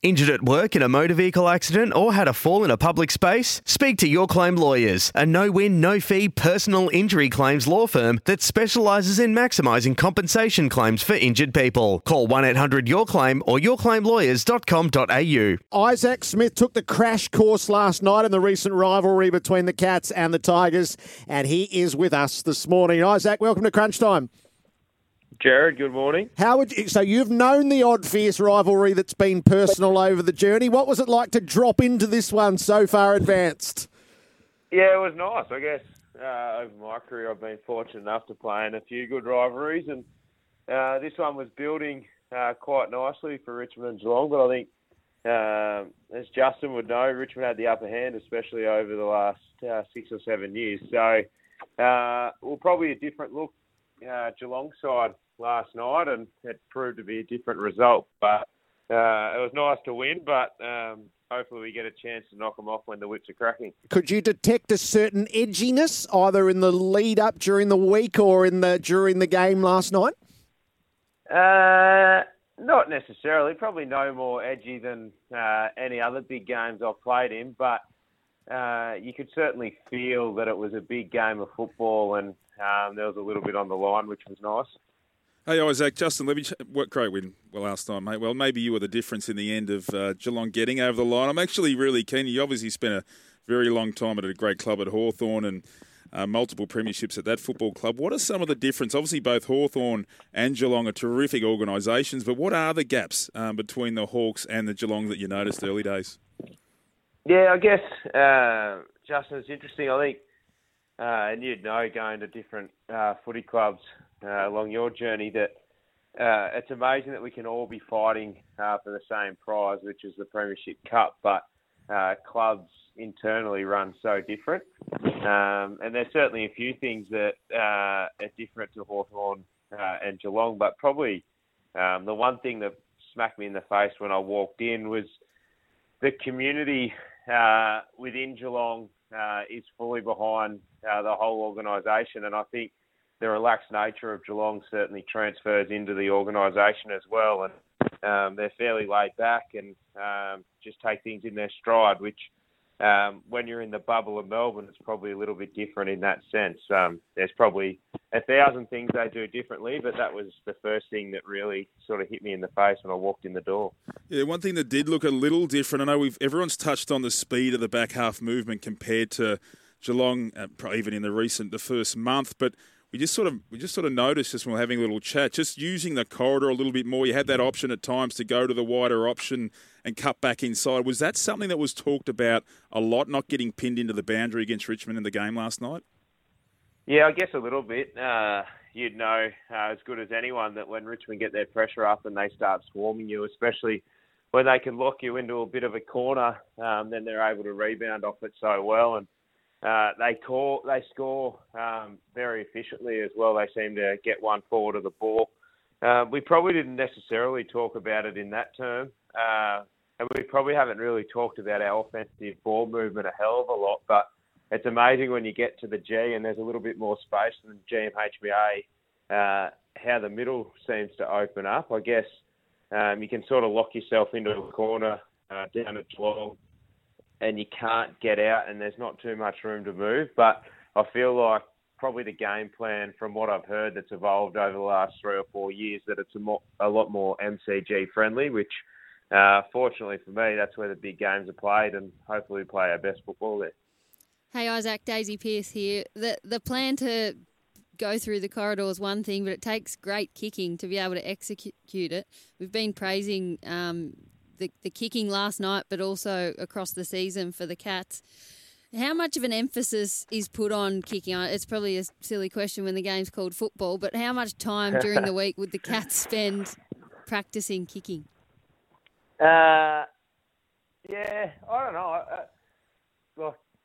Injured at work in a motor vehicle accident or had a fall in a public space? Speak to Your Claim Lawyers, a no win, no fee personal injury claims law firm that specialises in maximising compensation claims for injured people. Call 1 800 Your Claim or yourclaimlawyers.com.au. Isaac Smith took the crash course last night in the recent rivalry between the Cats and the Tigers, and he is with us this morning. Isaac, welcome to Crunch Time. Jared, good morning. How would you, so you've known the odd fierce rivalry that's been personal over the journey. What was it like to drop into this one so far advanced? Yeah, it was nice. I guess uh, over my career, I've been fortunate enough to play in a few good rivalries, and uh, this one was building uh, quite nicely for Richmond and Geelong. But I think, um, as Justin would know, Richmond had the upper hand, especially over the last uh, six or seven years. So, uh, well, probably a different look uh, Geelong side last night, and it proved to be a different result. But uh, it was nice to win, but um, hopefully we get a chance to knock them off when the whips are cracking. Could you detect a certain edginess either in the lead up during the week or in the during the game last night? Uh, not necessarily. Probably no more edgy than uh, any other big games I've played in, but uh, you could certainly feel that it was a big game of football, and um, there was a little bit on the line, which was nice. Hey Isaac, Justin Levy, what great win well last time, mate. Well, maybe you were the difference in the end of uh, Geelong getting over the line. I'm actually really keen. You obviously spent a very long time at a great club at Hawthorn and uh, multiple premierships at that football club. What are some of the difference? Obviously, both Hawthorn and Geelong are terrific organisations, but what are the gaps um, between the Hawks and the Geelong that you noticed early days? Yeah, I guess uh, Justin, it's interesting. I think, uh, and you'd know going to different uh, footy clubs uh, along your journey that uh, it's amazing that we can all be fighting uh, for the same prize, which is the Premiership Cup, but uh, clubs internally run so different. Um, and there's certainly a few things that are different to Hawthorn and Geelong, but probably um, the one thing that smacked me in the face when I walked in was the community within Geelong uh, is fully behind uh, the whole organisation, and I think the relaxed nature of Geelong certainly transfers into the organisation as well, and um, they're fairly laid back and um, just take things in their stride, which um, when you're in the bubble of Melbourne, it's probably a little bit different in that sense. Um, there's probably a thousand things they do differently, but that was the first thing that really sort of hit me in the face when I walked in the door. Yeah, one thing that did look a little different. I know we've everyone's touched on the speed of the back half movement compared to Geelong, uh, even in the recent the first month, but we just sort of we just sort of noticed just when we are having a little chat, just using the corridor a little bit more. You had that option at times to go to the wider option and cut back inside. Was that something that was talked about a lot, not getting pinned into the boundary against Richmond in the game last night? Yeah, I guess a little bit. Uh, you'd know uh, as good as anyone that when Richmond get their pressure up and they start swarming you, especially when they can lock you into a bit of a corner, um, then they're able to rebound off it so well and uh, they call, they score um, very efficiently as well. They seem to get one forward of the ball. Uh, we probably didn't necessarily talk about it in that term, uh, and we probably haven't really talked about our offensive ball movement a hell of a lot. But it's amazing when you get to the G and there's a little bit more space than GMHBA, uh, how the middle seems to open up. I guess um, you can sort of lock yourself into a corner uh, down at 12 and you can't get out and there's not too much room to move. But I feel like probably the game plan, from what I've heard, that's evolved over the last three or four years, that it's a, a lot more MCG friendly, which uh, fortunately for me, that's where the big games are played, and hopefully we play our best football there. Hey Isaac, Daisy Pearce here. The the plan to go through the corridor is one thing, but it takes great kicking to be able to execute it. We've been praising um, the, the kicking last night, but also across the season for the Cats. How much of an emphasis is put on kicking? It's probably a silly question when the game's called football, but how much time during the week would the Cats spend practicing kicking? Uh, yeah, I don't know. Uh,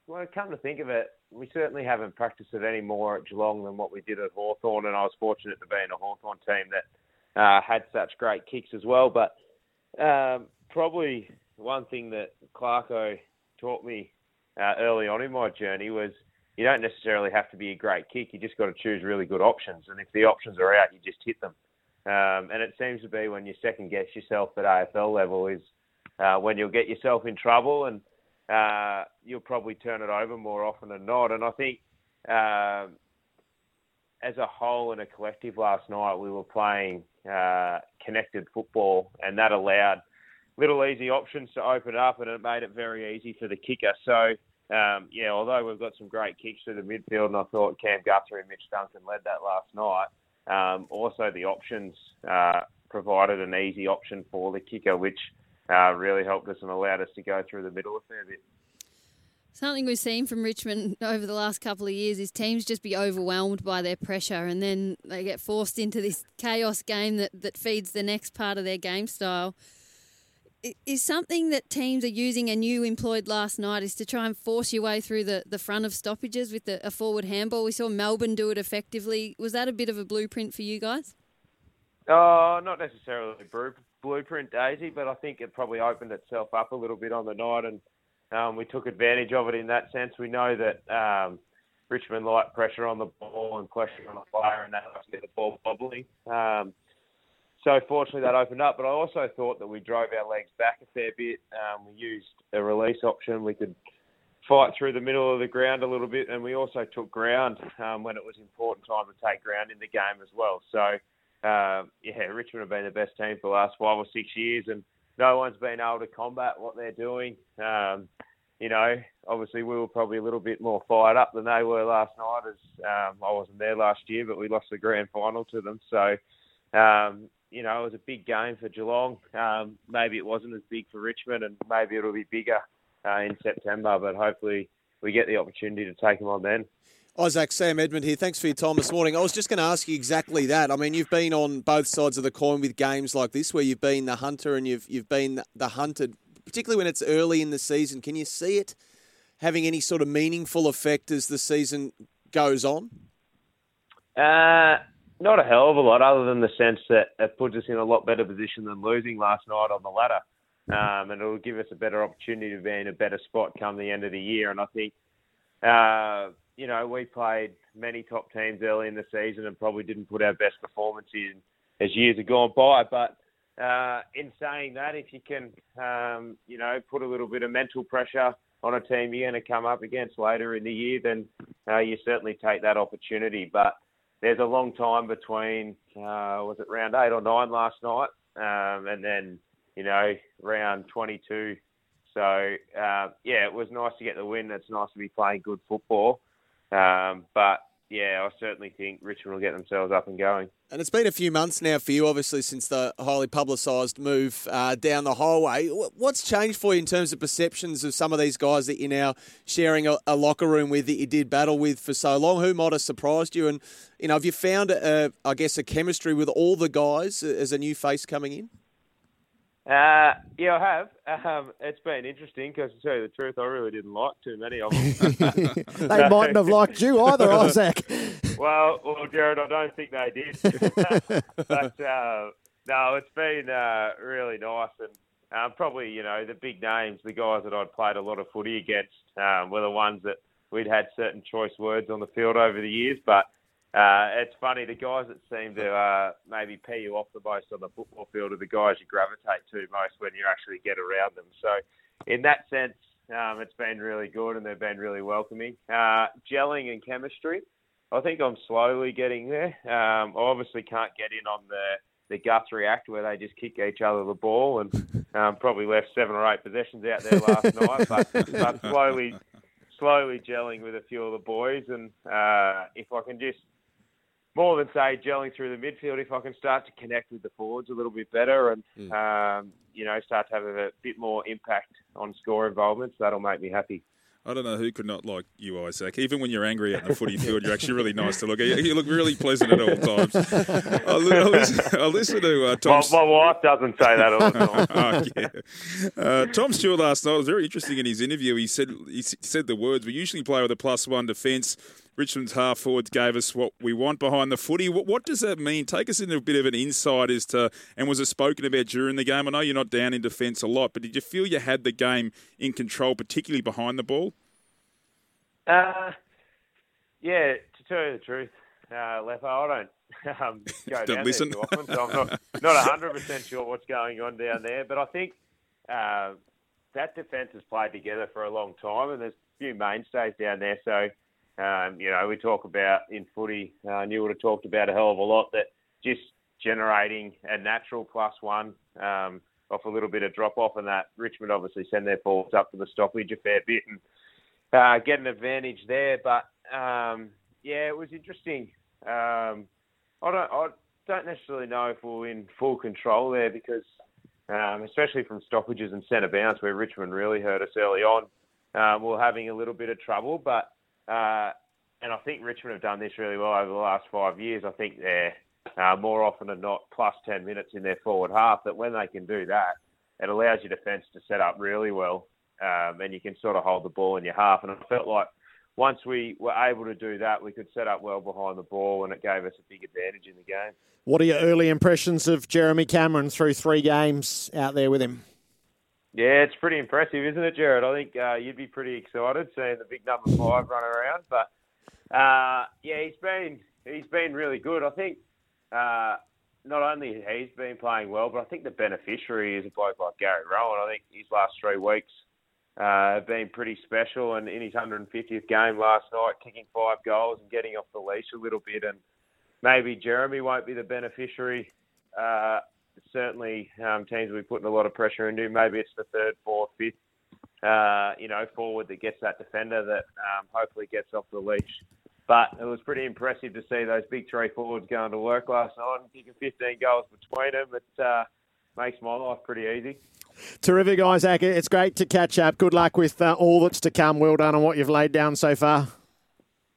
well, come to think of it, we certainly haven't practiced it any more at Geelong than what we did at Hawthorn, and I was fortunate to be in a Hawthorn team that uh, had such great kicks as well. But um, probably one thing that Clarko taught me uh, early on in my journey was you don't necessarily have to be a great kick. You just got to choose really good options, and if the options are out, you just hit them. Um, and it seems to be when you second guess yourself at AFL level is uh, when you'll get yourself in trouble and uh, you'll probably turn it over more often than not. And I think um, as a whole and a collective last night, we were playing uh, connected football, and that allowed little easy options to open up, and it made it very easy for the kicker. So. Um, yeah, although we've got some great kicks through the midfield, and I thought Cam Guthrie and Mitch Duncan led that last night. Um, also, the options uh, provided an easy option for the kicker, which uh, really helped us and allowed us to go through the middle a fair bit. Something we've seen from Richmond over the last couple of years is teams just be overwhelmed by their pressure and then they get forced into this chaos game that, that feeds the next part of their game style. Is something that teams are using and you employed last night is to try and force your way through the, the front of stoppages with the, a forward handball. We saw Melbourne do it effectively. Was that a bit of a blueprint for you guys? Oh, not necessarily blueprint, Daisy, but I think it probably opened itself up a little bit on the night, and um, we took advantage of it in that sense. We know that um, Richmond like pressure on the ball and pressure on the player, and that helps get the ball wobbling. Um, so fortunately that opened up, but I also thought that we drove our legs back a fair bit. Um, we used a release option. We could fight through the middle of the ground a little bit, and we also took ground um, when it was important time to take ground in the game as well. So um, yeah, Richmond have been the best team for the last five or six years, and no one's been able to combat what they're doing. Um, you know, obviously we were probably a little bit more fired up than they were last night. As um, I wasn't there last year, but we lost the grand final to them. So, um, you know, it was a big game for Geelong. Um, maybe it wasn't as big for Richmond, and maybe it'll be bigger uh, in September. But hopefully, we get the opportunity to take them on then. Isaac, Sam Edmund here. Thanks for your time this morning. I was just going to ask you exactly that. I mean, you've been on both sides of the coin with games like this, where you've been the hunter and you've you've been the hunted, particularly when it's early in the season. Can you see it having any sort of meaningful effect as the season goes on? Uh, not a hell of a lot, other than the sense that it puts us in a lot better position than losing last night on the ladder, um, and it'll give us a better opportunity to be in a better spot come the end of the year. And I think. Uh, you know, we played many top teams early in the season and probably didn't put our best performance in as years have gone by. But uh, in saying that, if you can, um, you know, put a little bit of mental pressure on a team you're going to come up against later in the year, then uh, you certainly take that opportunity. But there's a long time between, uh, was it round eight or nine last night, um, and then, you know, round 22. So, uh, yeah, it was nice to get the win. It's nice to be playing good football. Um, but yeah, I certainly think Richmond will get themselves up and going. And it's been a few months now for you, obviously, since the highly publicised move uh, down the highway. What's changed for you in terms of perceptions of some of these guys that you're now sharing a, a locker room with that you did battle with for so long? Who might have surprised you? And, you know, have you found, I guess, a chemistry with all the guys as a new face coming in? Uh, yeah, I have. Um, it's been interesting because, to tell you the truth, I really didn't like too many of them. they mightn't have liked you either, Isaac. well, well, Jared, I don't think they did. but uh, no, it's been uh, really nice, and um, probably you know the big names, the guys that I'd played a lot of footy against, um, were the ones that we'd had certain choice words on the field over the years, but uh, it's funny, the guys that seem to uh, maybe pee you off the most on the football field are the guys you gravitate to most when you actually get around them. So, in that sense, um, it's been really good and they've been really welcoming. Uh, gelling and chemistry, I think I'm slowly getting there. Um, I obviously can't get in on the the Guthrie act where they just kick each other the ball and um, probably left seven or eight possessions out there last night, but, but slowly slowly gelling with a few of the boys and uh, if I can just more than say gelling through the midfield. If I can start to connect with the forwards a little bit better and mm. um, you know start to have a bit more impact on score involvements, that'll make me happy. I don't know who could not like you, Isaac. Even when you're angry at the footy field, you're actually really nice to look at. You look really pleasant at all times. I, listen, I listen to uh, Tom. My, my, wife doesn't say that all the time. oh, yeah. uh, Tom Stewart last night was very interesting in his interview. He said he said the words: "We usually play with a plus one defence." Richmond's half forwards gave us what we want behind the footy. What, what, does that mean? Take us into a bit of an insight as to, and was it spoken about during the game? I know you're not down in defence a lot, but did you feel you had the game in control, particularly behind the ball? Uh, yeah, to tell you the truth, uh, Lepo, I don't um, go don't down listen. there too often, so I'm not not 100 percent sure what's going on down there. But I think uh, that defence has played together for a long time, and there's a few mainstays down there. So um, you know, we talk about in footy, uh, Neil would have talked about a hell of a lot that just generating a natural plus one um, off a little bit of drop off, and that Richmond obviously send their forwards up to the stoppage a fair bit and uh, get an advantage there. But um, yeah, it was interesting. Um, I don't, I don't necessarily know if we're in full control there because, um, especially from stoppages and centre bounce, where Richmond really hurt us early on, um, we're having a little bit of trouble, but uh, and I think Richmond have done this really well over the last five years. I think they're uh, more often than not plus 10 minutes in their forward half. That when they can do that, it allows your defence to set up really well, um, and you can sort of hold the ball in your half. And I felt like once we were able to do that, we could set up well behind the ball, and it gave us a big advantage in the game. What are your early impressions of Jeremy Cameron through three games out there with him? Yeah, it's pretty impressive, isn't it, Jared? I think uh, you'd be pretty excited seeing the big number five run around. But uh, yeah, he's been he's been really good. I think uh, not only he's been playing well, but I think the beneficiary is a bloke like Gary Rohan. I think his last three weeks uh, have been pretty special, and in his 150th game last night, kicking five goals and getting off the leash a little bit. And maybe Jeremy won't be the beneficiary uh, certainly um, teams will be putting a lot of pressure into. Maybe it's the third, fourth, fifth, uh, you know, forward that gets that defender that um, hopefully gets off the leash. But it was pretty impressive to see those big three forwards going to work last night and kicking 15 goals between them. It uh, makes my life pretty easy. Terrific, Isaac. It's great to catch up. Good luck with uh, all that's to come. Well done on what you've laid down so far.